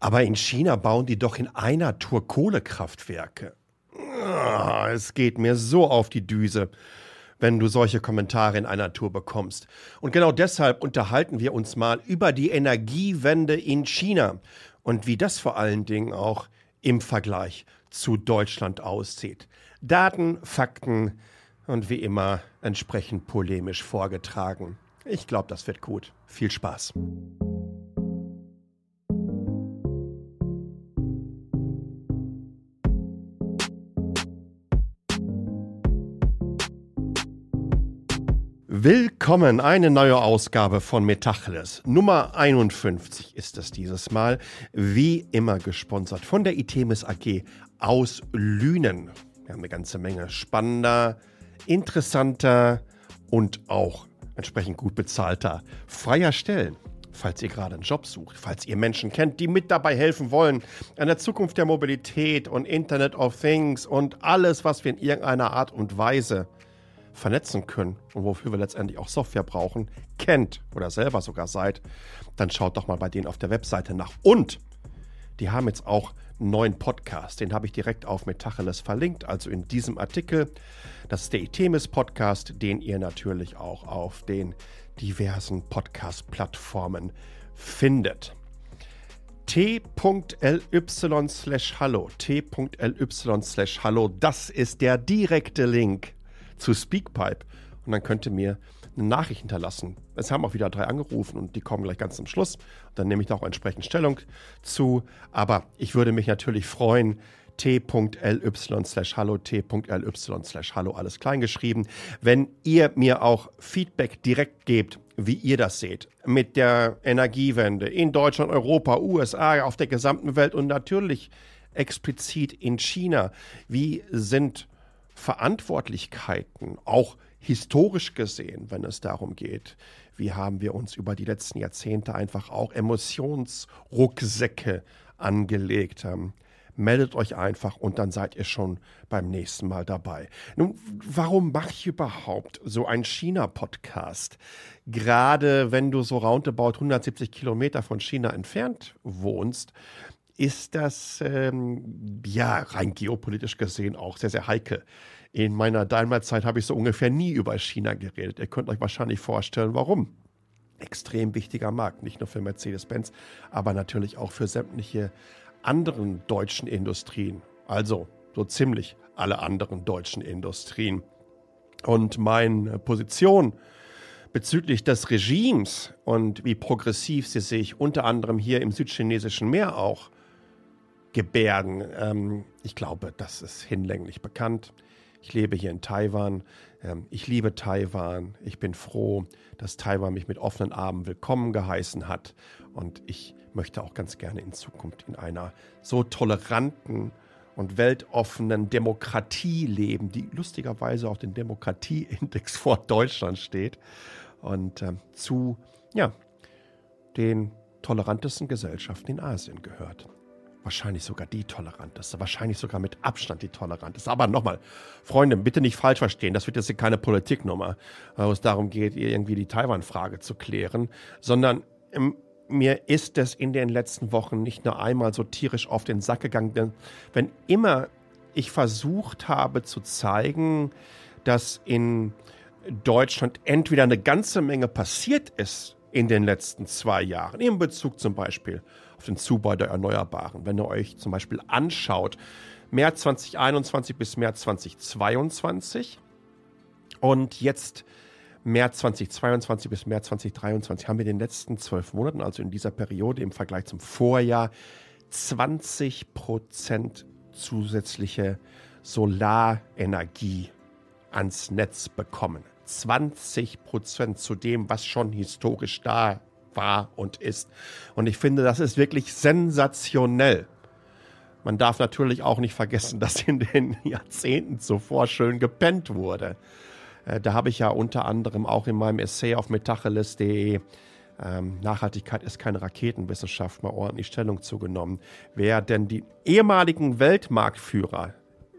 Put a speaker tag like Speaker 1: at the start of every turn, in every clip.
Speaker 1: Aber in China bauen die doch in einer Tour Kohlekraftwerke. Ah, es geht mir so auf die Düse, wenn du solche Kommentare in einer Tour bekommst. Und genau deshalb unterhalten wir uns mal über die Energiewende in China und wie das vor allen Dingen auch im Vergleich zu Deutschland aussieht. Daten, Fakten und wie immer entsprechend polemisch vorgetragen. Ich glaube, das wird gut. Viel Spaß. Willkommen, eine neue Ausgabe von Metacheles. Nummer 51 ist es dieses Mal. Wie immer gesponsert von der Itemis AG aus Lünen. Wir haben eine ganze Menge spannender, interessanter und auch entsprechend gut bezahlter freier Stellen. Falls ihr gerade einen Job sucht, falls ihr Menschen kennt, die mit dabei helfen wollen an der Zukunft der Mobilität und Internet of Things und alles, was wir in irgendeiner Art und Weise vernetzen können und wofür wir letztendlich auch Software brauchen, kennt oder selber sogar seid, dann schaut doch mal bei denen auf der Webseite nach. Und die haben jetzt auch einen neuen Podcast, den habe ich direkt auf Metacheles verlinkt, also in diesem Artikel. Das ist der Itemis Podcast, den ihr natürlich auch auf den diversen Podcast-Plattformen findet t.ly slash hallo, t.ly slash hallo, das ist der direkte Link zu Speakpipe. Und dann könnt ihr mir eine Nachricht hinterlassen. Es haben auch wieder drei angerufen und die kommen gleich ganz zum Schluss. Dann nehme ich da auch entsprechend Stellung zu. Aber ich würde mich natürlich freuen, t.ly slash hallo, t.ly slash hallo, alles klein geschrieben. Wenn ihr mir auch Feedback direkt gebt, wie ihr das seht, mit der Energiewende in Deutschland, Europa, USA, auf der gesamten Welt und natürlich explizit in China. Wie sind Verantwortlichkeiten, auch historisch gesehen, wenn es darum geht, wie haben wir uns über die letzten Jahrzehnte einfach auch Emotionsrucksäcke angelegt. Ähm, meldet euch einfach und dann seid ihr schon beim nächsten Mal dabei. Nun, warum mache ich überhaupt so einen China-Podcast? Gerade wenn du so roundabout 170 Kilometer von China entfernt wohnst, ist das ähm, ja rein geopolitisch gesehen auch sehr, sehr heikel. In meiner Daimler-Zeit habe ich so ungefähr nie über China geredet. Ihr könnt euch wahrscheinlich vorstellen, warum. Extrem wichtiger Markt, nicht nur für Mercedes-Benz, aber natürlich auch für sämtliche anderen deutschen Industrien. Also so ziemlich alle anderen deutschen Industrien. Und meine Position bezüglich des Regimes und wie progressiv sie sich unter anderem hier im südchinesischen Meer auch gebärden. Ähm, ich glaube, das ist hinlänglich bekannt. Ich lebe hier in Taiwan. Ähm, ich liebe Taiwan. Ich bin froh, dass Taiwan mich mit offenen Armen willkommen geheißen hat. Und ich möchte auch ganz gerne in Zukunft in einer so toleranten und weltoffenen Demokratie leben, die lustigerweise auf den Demokratieindex vor Deutschland steht und äh, zu ja, den tolerantesten Gesellschaften in Asien gehört wahrscheinlich sogar die toleranteste, wahrscheinlich sogar mit Abstand die toleranteste. Aber nochmal, Freunde, bitte nicht falsch verstehen, das wird jetzt hier keine Politiknummer, wo es darum geht, irgendwie die Taiwan-Frage zu klären, sondern ähm, mir ist es in den letzten Wochen nicht nur einmal so tierisch auf den Sack gegangen, denn wenn immer ich versucht habe zu zeigen, dass in Deutschland entweder eine ganze Menge passiert ist in den letzten zwei Jahren, in Bezug zum Beispiel auf den Zubau der Erneuerbaren. Wenn ihr euch zum Beispiel anschaut, März 2021 bis März 2022 und jetzt März 2022 bis März 2023 haben wir in den letzten zwölf Monaten, also in dieser Periode im Vergleich zum Vorjahr, 20 Prozent zusätzliche Solarenergie ans Netz bekommen. 20 Prozent zu dem, was schon historisch da war und ist. Und ich finde, das ist wirklich sensationell. Man darf natürlich auch nicht vergessen, dass in den Jahrzehnten zuvor schön gepennt wurde. Äh, da habe ich ja unter anderem auch in meinem Essay auf metacheles.de ähm, Nachhaltigkeit ist keine Raketenwissenschaft mal ordentlich Stellung zugenommen. Wer denn die ehemaligen Weltmarktführer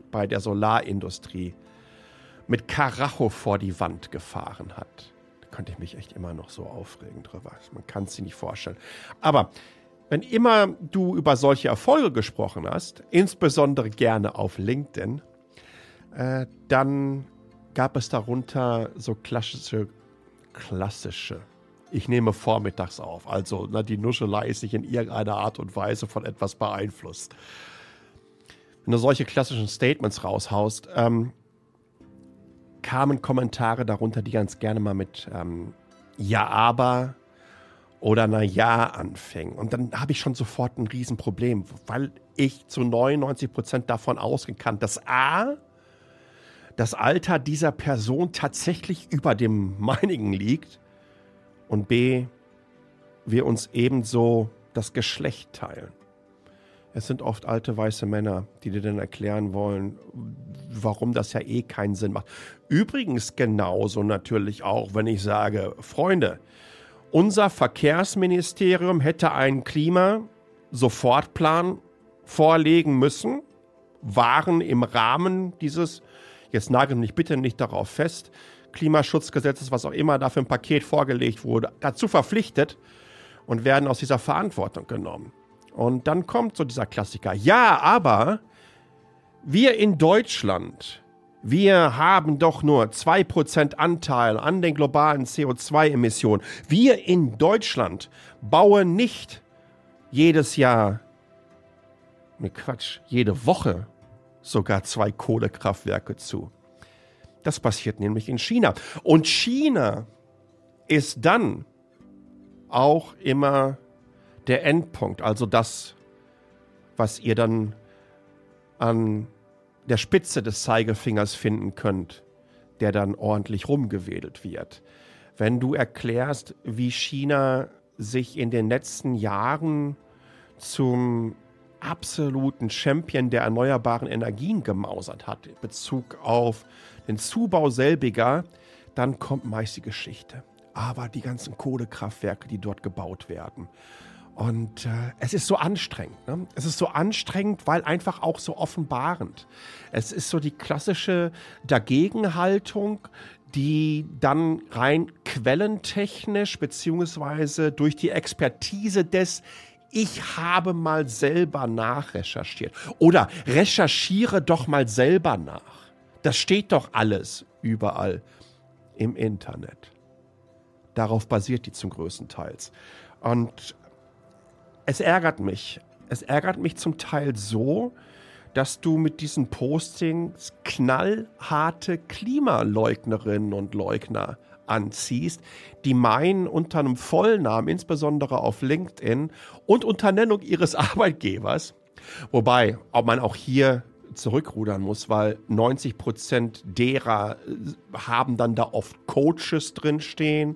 Speaker 1: bei der Solarindustrie mit Karacho vor die Wand gefahren hat könnte ich mich echt immer noch so aufregen drüber. Man kann es sich nicht vorstellen. Aber wenn immer du über solche Erfolge gesprochen hast, insbesondere gerne auf LinkedIn, äh, dann gab es darunter so klassische, klassische. Ich nehme vormittags auf. Also na, die Nuschelei ist nicht in irgendeiner Art und Weise von etwas beeinflusst. Wenn du solche klassischen Statements raushaust, ähm, kamen Kommentare darunter, die ganz gerne mal mit ähm, Ja, aber oder na ja anfängen. Und dann habe ich schon sofort ein Riesenproblem, weil ich zu 99 Prozent davon ausgehen kann, dass A, das Alter dieser Person tatsächlich über dem meinigen liegt und B, wir uns ebenso das Geschlecht teilen. Es sind oft alte weiße Männer, die dir dann erklären wollen, warum das ja eh keinen Sinn macht. Übrigens genauso natürlich auch, wenn ich sage, Freunde, unser Verkehrsministerium hätte einen Klima-Sofortplan vorlegen müssen, waren im Rahmen dieses, jetzt nagel mich bitte nicht darauf fest, Klimaschutzgesetzes, was auch immer da für ein Paket vorgelegt wurde, dazu verpflichtet und werden aus dieser Verantwortung genommen. Und dann kommt so dieser Klassiker. Ja, aber wir in Deutschland wir haben doch nur 2% Anteil an den globalen CO2-Emissionen. Wir in Deutschland bauen nicht jedes Jahr, ne Quatsch, jede Woche sogar zwei Kohlekraftwerke zu. Das passiert nämlich in China. Und China ist dann auch immer der Endpunkt, also das, was ihr dann an der Spitze des Zeigefingers finden könnt, der dann ordentlich rumgewedelt wird. Wenn du erklärst, wie China sich in den letzten Jahren zum absoluten Champion der erneuerbaren Energien gemausert hat, in Bezug auf den Zubau selbiger, dann kommt meist die Geschichte. Aber die ganzen Kohlekraftwerke, die dort gebaut werden, und äh, es ist so anstrengend. Ne? Es ist so anstrengend, weil einfach auch so offenbarend. Es ist so die klassische Dagegenhaltung, die dann rein quellentechnisch beziehungsweise durch die Expertise des ich habe mal selber nachrecherchiert oder recherchiere doch mal selber nach. Das steht doch alles überall im Internet. Darauf basiert die zum größten Teils. Und es ärgert mich. Es ärgert mich zum Teil so, dass du mit diesen Postings knallharte Klimaleugnerinnen und Leugner anziehst, die meinen, unter einem Vollnamen, insbesondere auf LinkedIn und unter Nennung ihres Arbeitgebers, wobei ob man auch hier zurückrudern muss, weil 90 Prozent derer äh, haben dann da oft Coaches drinstehen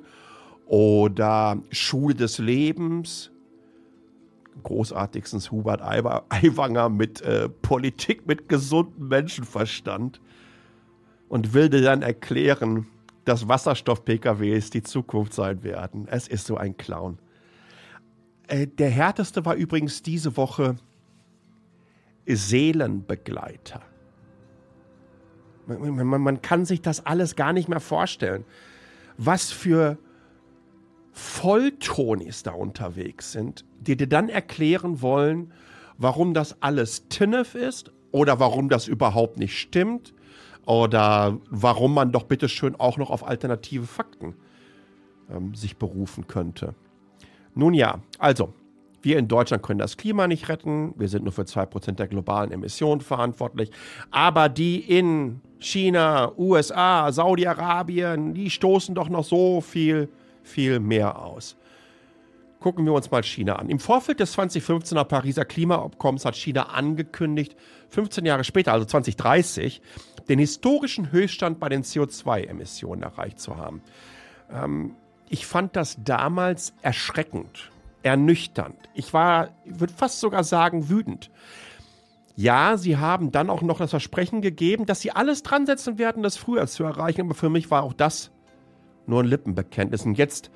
Speaker 1: oder Schule des Lebens großartigstens Hubert Aiwanger mit äh, Politik mit gesundem Menschenverstand und will dir dann erklären, dass Wasserstoff-PKWs die Zukunft sein werden. Es ist so ein Clown. Äh, der härteste war übrigens diese Woche Seelenbegleiter. Man, man, man kann sich das alles gar nicht mehr vorstellen. Was für Volltonis da unterwegs sind, die dir dann erklären wollen, warum das alles Tinnef ist oder warum das überhaupt nicht stimmt oder warum man doch bitte schön auch noch auf alternative Fakten ähm, sich berufen könnte. Nun ja, also, wir in Deutschland können das Klima nicht retten. Wir sind nur für 2% der globalen Emissionen verantwortlich. Aber die in China, USA, Saudi-Arabien, die stoßen doch noch so viel viel mehr aus. Gucken wir uns mal China an. Im Vorfeld des 2015er Pariser Klimaabkommens hat China angekündigt, 15 Jahre später, also 2030, den historischen Höchststand bei den CO2-Emissionen erreicht zu haben. Ähm, ich fand das damals erschreckend, ernüchternd. Ich war, ich würde fast sogar sagen, wütend. Ja, sie haben dann auch noch das Versprechen gegeben, dass sie alles dran setzen werden, das früher zu erreichen, aber für mich war auch das nur ein Lippenbekenntnis. Und jetzt,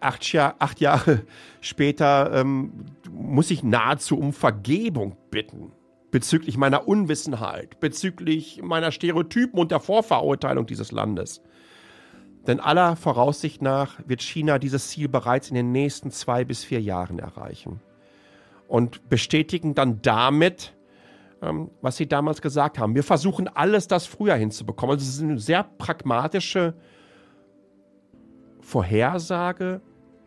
Speaker 1: acht, Jahr, acht Jahre später, ähm, muss ich nahezu um Vergebung bitten bezüglich meiner Unwissenheit, bezüglich meiner Stereotypen und der Vorverurteilung dieses Landes. Denn aller Voraussicht nach wird China dieses Ziel bereits in den nächsten zwei bis vier Jahren erreichen. und bestätigen dann damit, ähm, was sie damals gesagt haben. Wir versuchen alles, das früher hinzubekommen. Also es ist eine sehr pragmatische Vorhersage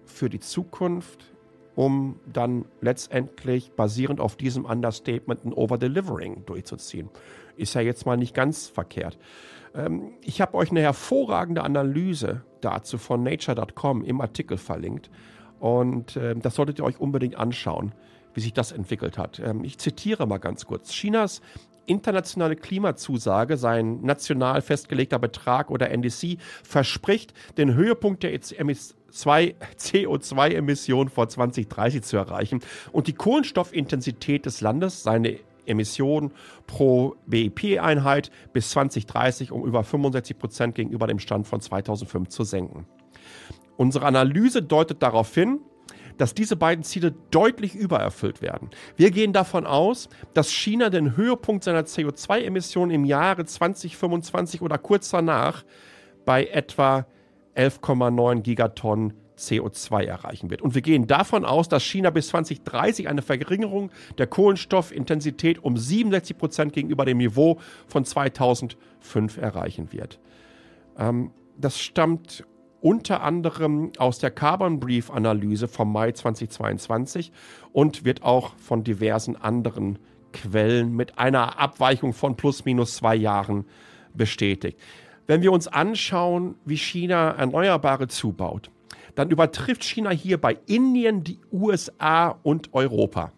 Speaker 1: für die Zukunft, um dann letztendlich basierend auf diesem Understatement ein Overdelivering durchzuziehen. Ist ja jetzt mal nicht ganz verkehrt. Ähm, ich habe euch eine hervorragende Analyse dazu von nature.com im Artikel verlinkt. Und äh, das solltet ihr euch unbedingt anschauen, wie sich das entwickelt hat. Ähm, ich zitiere mal ganz kurz. Chinas internationale Klimazusage, sein national festgelegter Betrag oder NDC, verspricht, den Höhepunkt der CO2-Emissionen vor 2030 zu erreichen und die Kohlenstoffintensität des Landes, seine Emissionen pro BIP-Einheit bis 2030 um über 65 Prozent gegenüber dem Stand von 2005 zu senken. Unsere Analyse deutet darauf hin, dass diese beiden Ziele deutlich übererfüllt werden. Wir gehen davon aus, dass China den Höhepunkt seiner CO2-Emissionen im Jahre 2025 oder kurz danach bei etwa 11,9 Gigatonnen CO2 erreichen wird. Und wir gehen davon aus, dass China bis 2030 eine Verringerung der Kohlenstoffintensität um 67 Prozent gegenüber dem Niveau von 2005 erreichen wird. Ähm, das stammt unter anderem aus der Carbon Brief Analyse vom Mai 2022 und wird auch von diversen anderen Quellen mit einer Abweichung von plus minus zwei Jahren bestätigt. Wenn wir uns anschauen, wie China Erneuerbare zubaut, dann übertrifft China hier bei Indien die USA und Europa.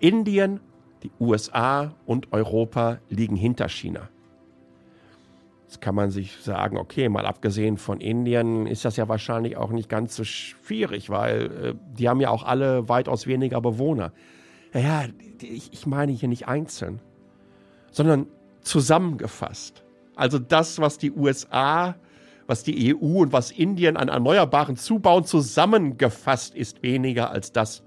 Speaker 1: Indien, die USA und Europa liegen hinter China. Jetzt kann man sich sagen, okay, mal abgesehen von Indien ist das ja wahrscheinlich auch nicht ganz so schwierig, weil äh, die haben ja auch alle weitaus weniger Bewohner. Ja, ich, ich meine hier nicht einzeln, sondern zusammengefasst. Also das, was die USA, was die EU und was Indien an Erneuerbaren zubauen, zusammengefasst ist weniger als das,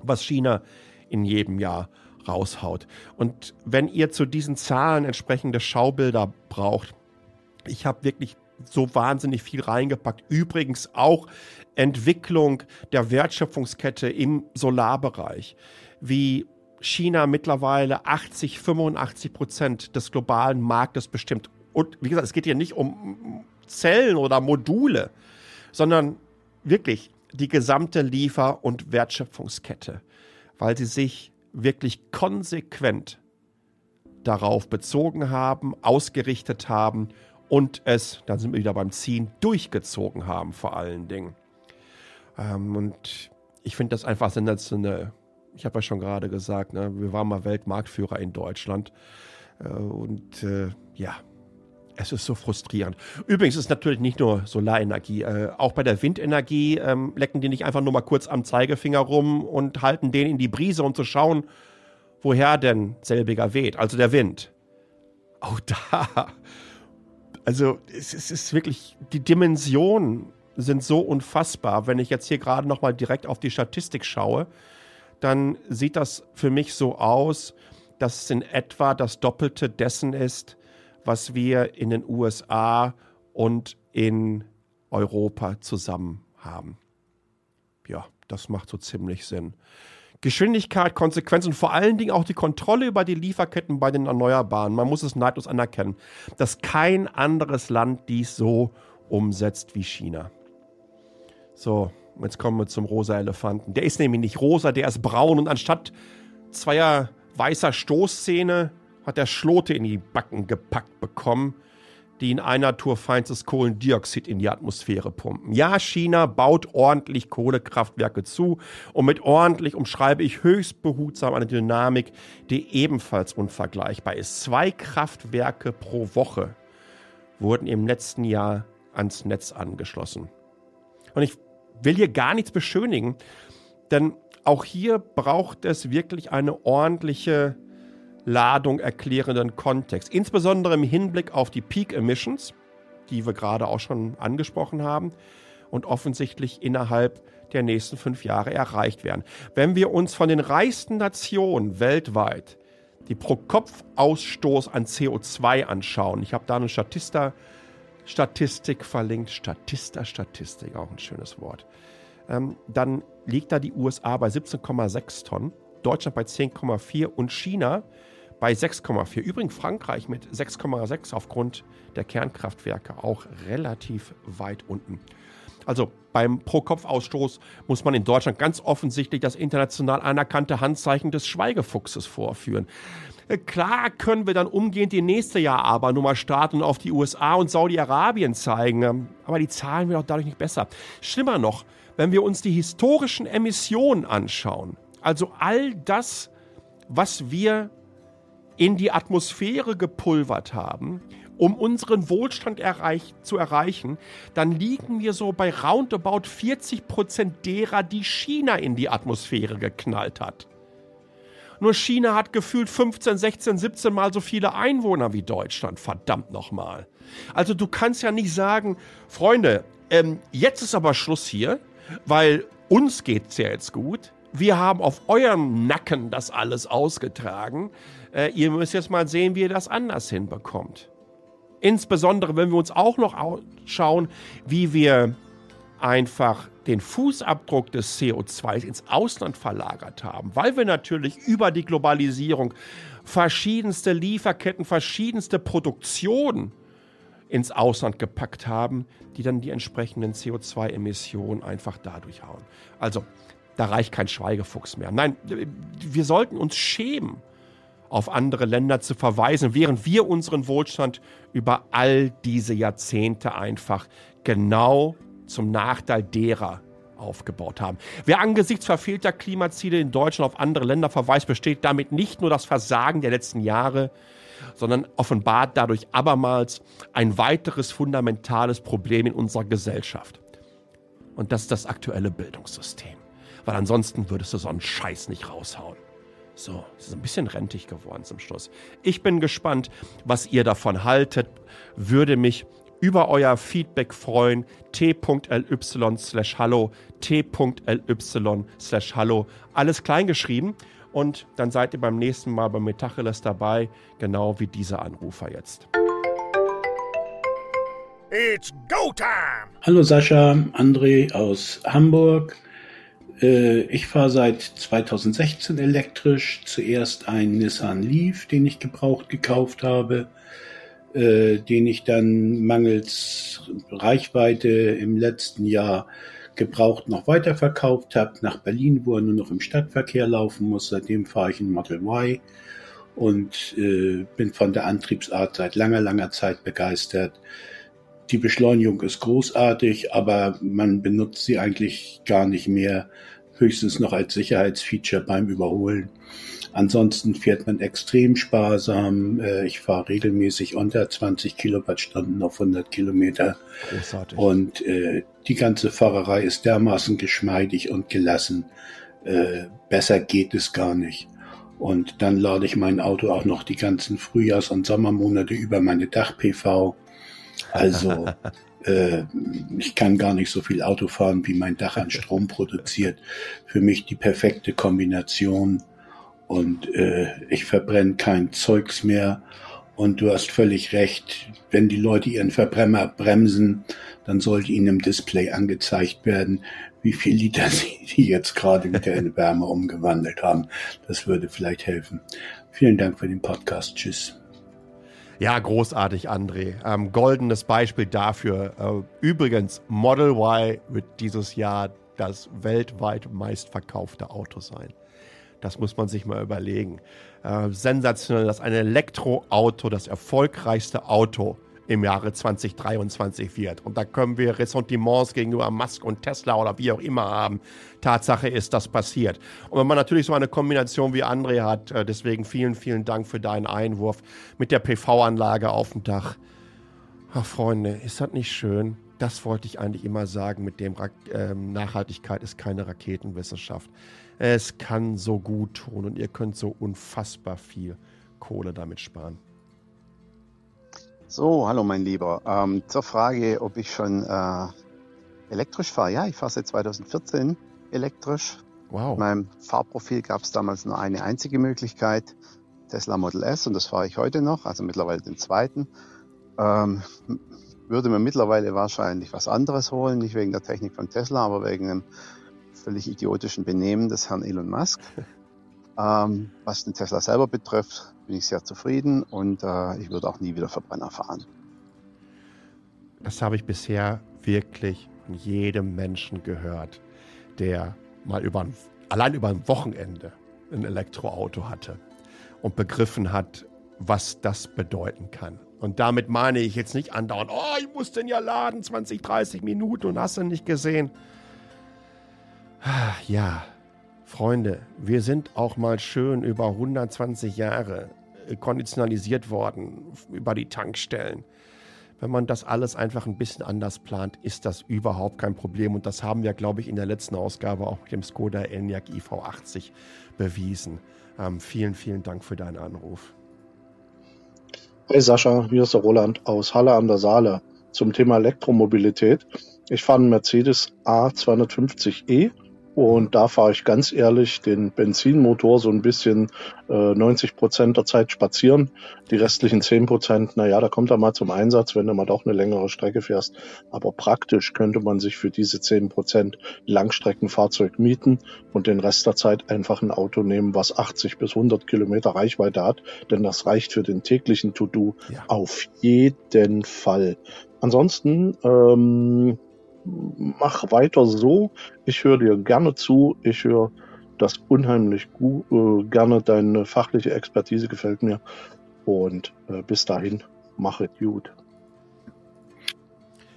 Speaker 1: was China in jedem Jahr raushaut. Und wenn ihr zu diesen Zahlen entsprechende Schaubilder braucht, ich habe wirklich so wahnsinnig viel reingepackt. Übrigens auch Entwicklung der Wertschöpfungskette im Solarbereich, wie China mittlerweile 80, 85 Prozent des globalen Marktes bestimmt. Und wie gesagt, es geht hier nicht um Zellen oder Module, sondern wirklich die gesamte Liefer- und Wertschöpfungskette, weil sie sich wirklich konsequent darauf bezogen haben, ausgerichtet haben und es, dann sind wir wieder beim Ziehen, durchgezogen haben vor allen Dingen. Ähm, und ich finde das einfach sensationell. Ich habe ja schon gerade gesagt, ne, wir waren mal Weltmarktführer in Deutschland. Äh, und äh, ja, es ist so frustrierend. Übrigens ist natürlich nicht nur Solarenergie. Äh, auch bei der Windenergie ähm, lecken die nicht einfach nur mal kurz am Zeigefinger rum und halten den in die Brise, um zu schauen, woher denn selbiger weht. Also der Wind. Auch da. Also es, es ist wirklich, die Dimensionen sind so unfassbar. Wenn ich jetzt hier gerade noch mal direkt auf die Statistik schaue, dann sieht das für mich so aus, dass es in etwa das Doppelte dessen ist, was wir in den USA und in Europa zusammen haben. Ja, das macht so ziemlich Sinn. Geschwindigkeit, Konsequenz und vor allen Dingen auch die Kontrolle über die Lieferketten bei den Erneuerbaren. Man muss es neidlos anerkennen, dass kein anderes Land dies so umsetzt wie China. So, jetzt kommen wir zum rosa Elefanten. Der ist nämlich nicht rosa, der ist braun und anstatt zweier weißer Stoßzähne hat er Schlote in die Backen gepackt bekommen, die in einer Tour feinstes Kohlendioxid in die Atmosphäre pumpen. Ja, China baut ordentlich Kohlekraftwerke zu und mit ordentlich umschreibe ich höchst behutsam eine Dynamik, die ebenfalls unvergleichbar ist. Zwei Kraftwerke pro Woche wurden im letzten Jahr ans Netz angeschlossen. Und ich will hier gar nichts beschönigen, denn auch hier braucht es wirklich eine ordentliche Ladung erklärenden Kontext. Insbesondere im Hinblick auf die Peak Emissions, die wir gerade auch schon angesprochen haben und offensichtlich innerhalb der nächsten fünf Jahre erreicht werden. Wenn wir uns von den reichsten Nationen weltweit die Pro-Kopf-Ausstoß an CO2 anschauen, ich habe da eine Statista, Statistik verlinkt, Statista, Statistik, auch ein schönes Wort. ähm, dann liegt da die USA bei 17,6 Tonnen, Deutschland bei 10,4 und China bei 6,4. Übrigens Frankreich mit 6,6 aufgrund der Kernkraftwerke auch relativ weit unten. Also beim Pro-Kopf-Ausstoß muss man in Deutschland ganz offensichtlich das international anerkannte Handzeichen des Schweigefuchses vorführen. Äh, klar können wir dann umgehend die nächste Jahr aber nur mal starten und auf die USA und Saudi-Arabien zeigen. Ähm, aber die Zahlen werden auch dadurch nicht besser. Schlimmer noch, wenn wir uns die historischen Emissionen anschauen, also all das, was wir in die Atmosphäre gepulvert haben, um unseren Wohlstand erreich, zu erreichen, dann liegen wir so bei roundabout 40 Prozent derer, die China in die Atmosphäre geknallt hat. Nur China hat gefühlt 15, 16, 17 Mal so viele Einwohner wie Deutschland. Verdammt nochmal. Also du kannst ja nicht sagen, Freunde, ähm, jetzt ist aber Schluss hier, weil uns geht's ja jetzt gut. Wir haben auf eurem Nacken das alles ausgetragen. Äh, ihr müsst jetzt mal sehen, wie ihr das anders hinbekommt. Insbesondere, wenn wir uns auch noch schauen, wie wir einfach den Fußabdruck des CO2 ins Ausland verlagert haben, weil wir natürlich über die Globalisierung verschiedenste Lieferketten, verschiedenste Produktionen ins Ausland gepackt haben, die dann die entsprechenden CO2-Emissionen einfach dadurch hauen. Also, da reicht kein Schweigefuchs mehr. Nein, wir sollten uns schämen auf andere Länder zu verweisen, während wir unseren Wohlstand über all diese Jahrzehnte einfach genau zum Nachteil derer aufgebaut haben. Wer angesichts verfehlter Klimaziele in Deutschland auf andere Länder verweist, besteht damit nicht nur das Versagen der letzten Jahre, sondern offenbart dadurch abermals ein weiteres fundamentales Problem in unserer Gesellschaft. Und das ist das aktuelle Bildungssystem. Weil ansonsten würdest du so einen Scheiß nicht raushauen. So, es ist ein bisschen rentig geworden zum Schluss. Ich bin gespannt, was ihr davon haltet. Würde mich über euer Feedback freuen. t.ly slash hallo, t.ly slash hallo. Alles kleingeschrieben. Und dann seid ihr beim nächsten Mal bei Metacheles dabei, genau wie dieser Anrufer jetzt.
Speaker 2: It's go time!
Speaker 3: Hallo Sascha, André aus Hamburg. Äh, ich fahre seit 2016 elektrisch. Zuerst einen Nissan Leaf, den ich gebraucht gekauft habe, äh, den ich dann mangels Reichweite im letzten Jahr gebraucht noch weiterverkauft habe nach Berlin, wo er nur noch im Stadtverkehr laufen muss. Seitdem fahre ich einen Model Y und äh, bin von der Antriebsart seit langer, langer Zeit begeistert. Die Beschleunigung ist großartig, aber man benutzt sie eigentlich gar nicht mehr, höchstens noch als Sicherheitsfeature beim Überholen. Ansonsten fährt man extrem sparsam. Äh, ich fahre regelmäßig unter 20 Kilowattstunden auf 100 Kilometer. Großartig. Und äh, die ganze Fahrerei ist dermaßen geschmeidig und gelassen. Äh, besser geht es gar nicht. Und dann lade ich mein Auto auch noch die ganzen Frühjahrs- und Sommermonate über meine Dach-PV. Also äh, ich kann gar nicht so viel Auto fahren, wie mein Dach an Strom produziert. Für mich die perfekte Kombination. Und äh, ich verbrenne kein Zeugs mehr. Und du hast völlig recht, wenn die Leute ihren Verbrenner bremsen, dann sollte ihnen im Display angezeigt werden, wie viel Liter sie jetzt gerade wieder in Wärme umgewandelt haben. Das würde vielleicht helfen. Vielen Dank für den Podcast. Tschüss.
Speaker 1: Ja, großartig, André. Ähm, goldenes Beispiel dafür. Äh, übrigens, Model Y wird dieses Jahr das weltweit meistverkaufte Auto sein. Das muss man sich mal überlegen. Äh, sensationell, dass ein Elektroauto das erfolgreichste Auto im Jahre 2023 wird. Und da können wir Ressentiments gegenüber Musk und Tesla oder wie auch immer haben. Tatsache ist, das passiert. Und wenn man natürlich so eine Kombination wie André hat, äh, deswegen vielen, vielen Dank für deinen Einwurf mit der PV-Anlage auf dem Dach. Ach, Freunde, ist das nicht schön? Das wollte ich eigentlich immer sagen, mit dem Ra ähm, Nachhaltigkeit ist keine Raketenwissenschaft. Es kann so gut tun und ihr könnt so unfassbar viel Kohle damit sparen.
Speaker 4: So, hallo mein Lieber. Ähm, zur Frage, ob ich schon äh, elektrisch fahre. Ja, ich fahre seit 2014 elektrisch. Wow. In meinem Fahrprofil gab es damals nur eine einzige Möglichkeit, Tesla Model S, und das fahre ich heute noch, also mittlerweile den zweiten. Ähm, würde mir mittlerweile wahrscheinlich was anderes holen, nicht wegen der Technik von Tesla, aber wegen einem völlig idiotischen Benehmen des Herrn Elon Musk. ähm, was den Tesla selber betrifft, bin ich sehr zufrieden und äh, ich würde auch nie wieder Verbrenner fahren.
Speaker 1: Das habe ich bisher wirklich von jedem Menschen gehört, der mal über ein, allein über ein Wochenende ein Elektroauto hatte und begriffen hat, was das bedeuten kann. Und damit meine ich jetzt nicht andauernd, oh, ich muss den ja laden, 20, 30 Minuten und hast du nicht gesehen. Ja, Freunde, wir sind auch mal schön über 120 Jahre konditionalisiert worden über die Tankstellen. Wenn man das alles einfach ein bisschen anders plant, ist das überhaupt kein Problem. Und das haben wir, glaube ich, in der letzten Ausgabe auch mit dem Skoda Enyaq iV80 bewiesen. Ähm, vielen, vielen Dank für deinen Anruf.
Speaker 5: Hey Sascha, hier ist der Roland aus Halle an der Saale zum Thema Elektromobilität. Ich fahre einen Mercedes A250e und da fahre ich ganz ehrlich den Benzinmotor so ein bisschen äh, 90 Prozent der Zeit spazieren. Die restlichen 10 Prozent, naja, da kommt er mal zum Einsatz, wenn du mal doch eine längere Strecke fährst. Aber praktisch könnte man sich für diese 10 Prozent Langstreckenfahrzeug mieten und den Rest der Zeit einfach ein Auto nehmen, was 80 bis 100 Kilometer Reichweite hat. Denn das reicht für den täglichen To-Do ja. auf jeden Fall. Ansonsten ähm, mach weiter so. Ich höre dir gerne zu. Ich höre das unheimlich gut, äh, gerne. Deine fachliche Expertise gefällt mir. Und äh, bis dahin, mach es gut.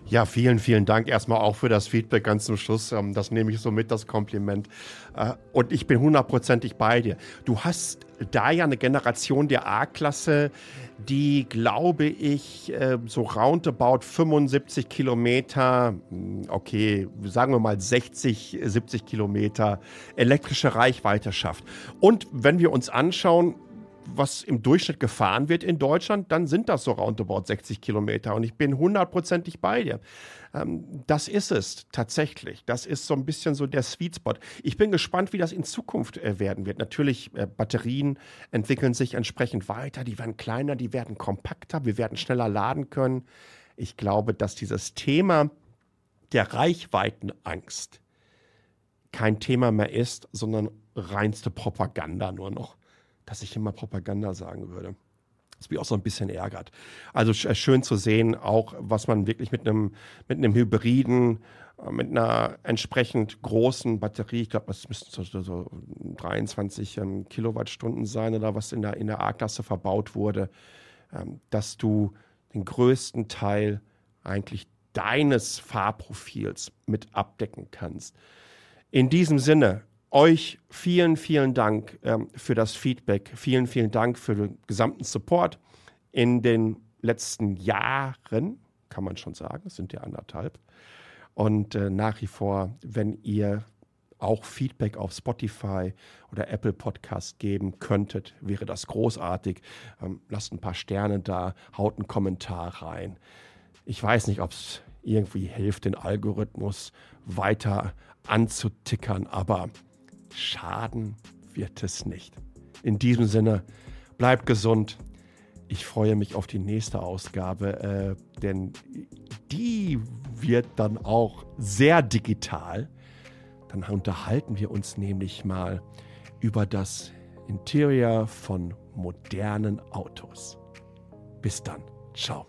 Speaker 1: Ja, vielen, vielen Dank erstmal auch für das Feedback ganz zum Schluss. Ähm, das nehme ich so mit, das Kompliment. Äh, und ich bin hundertprozentig bei dir. Du hast da ja eine Generation der A-Klasse, die, glaube ich, äh, so roundabout 75 Kilometer, hm, okay, sagen wir mal 60, 70 Kilometer elektrische Reichweite schafft. Und wenn wir uns anschauen, was im Durchschnitt gefahren wird in Deutschland, dann sind das so roundabout 60 Kilometer. Und ich bin hundertprozentig bei dir. Ähm, das ist es tatsächlich. Das ist so ein bisschen so der Sweet Spot. Ich bin gespannt, wie das in Zukunft äh, werden wird. Natürlich, äh, Batterien entwickeln sich entsprechend weiter. Die werden kleiner, die werden kompakter. Wir werden schneller laden können. Ich glaube, dass dieses Thema der Reichweitenangst kein Thema mehr ist, sondern reinste Propaganda nur noch dass ich immer Propaganda sagen würde. Das mich auch so ein bisschen ärgert. Also äh, schön zu sehen, auch was man wirklich mit einem, mit einem Hybriden, äh, mit einer entsprechend großen Batterie, ich glaube, das müssten so, so 23 ähm, Kilowattstunden sein oder was in der, in der A-Klasse verbaut wurde, ähm, dass du den größten Teil eigentlich deines Fahrprofils mit abdecken kannst. In diesem Sinne, euch vielen, vielen Dank ähm, für das Feedback. Vielen, vielen Dank für den gesamten Support in den letzten Jahren, kann man schon sagen. Es sind ja anderthalb. Und äh, nach wie vor, wenn ihr auch Feedback auf Spotify oder Apple Podcast geben könntet, wäre das großartig. Ähm, lasst ein paar Sterne da, haut einen Kommentar rein. Ich weiß nicht, ob es irgendwie hilft, den Algorithmus weiter anzutickern, aber Schaden wird es nicht. In diesem Sinne, bleibt gesund. Ich freue mich auf die nächste Ausgabe, äh, denn die wird dann auch sehr digital. Dann unterhalten wir uns nämlich mal über das Interior von modernen Autos. Bis dann. Ciao.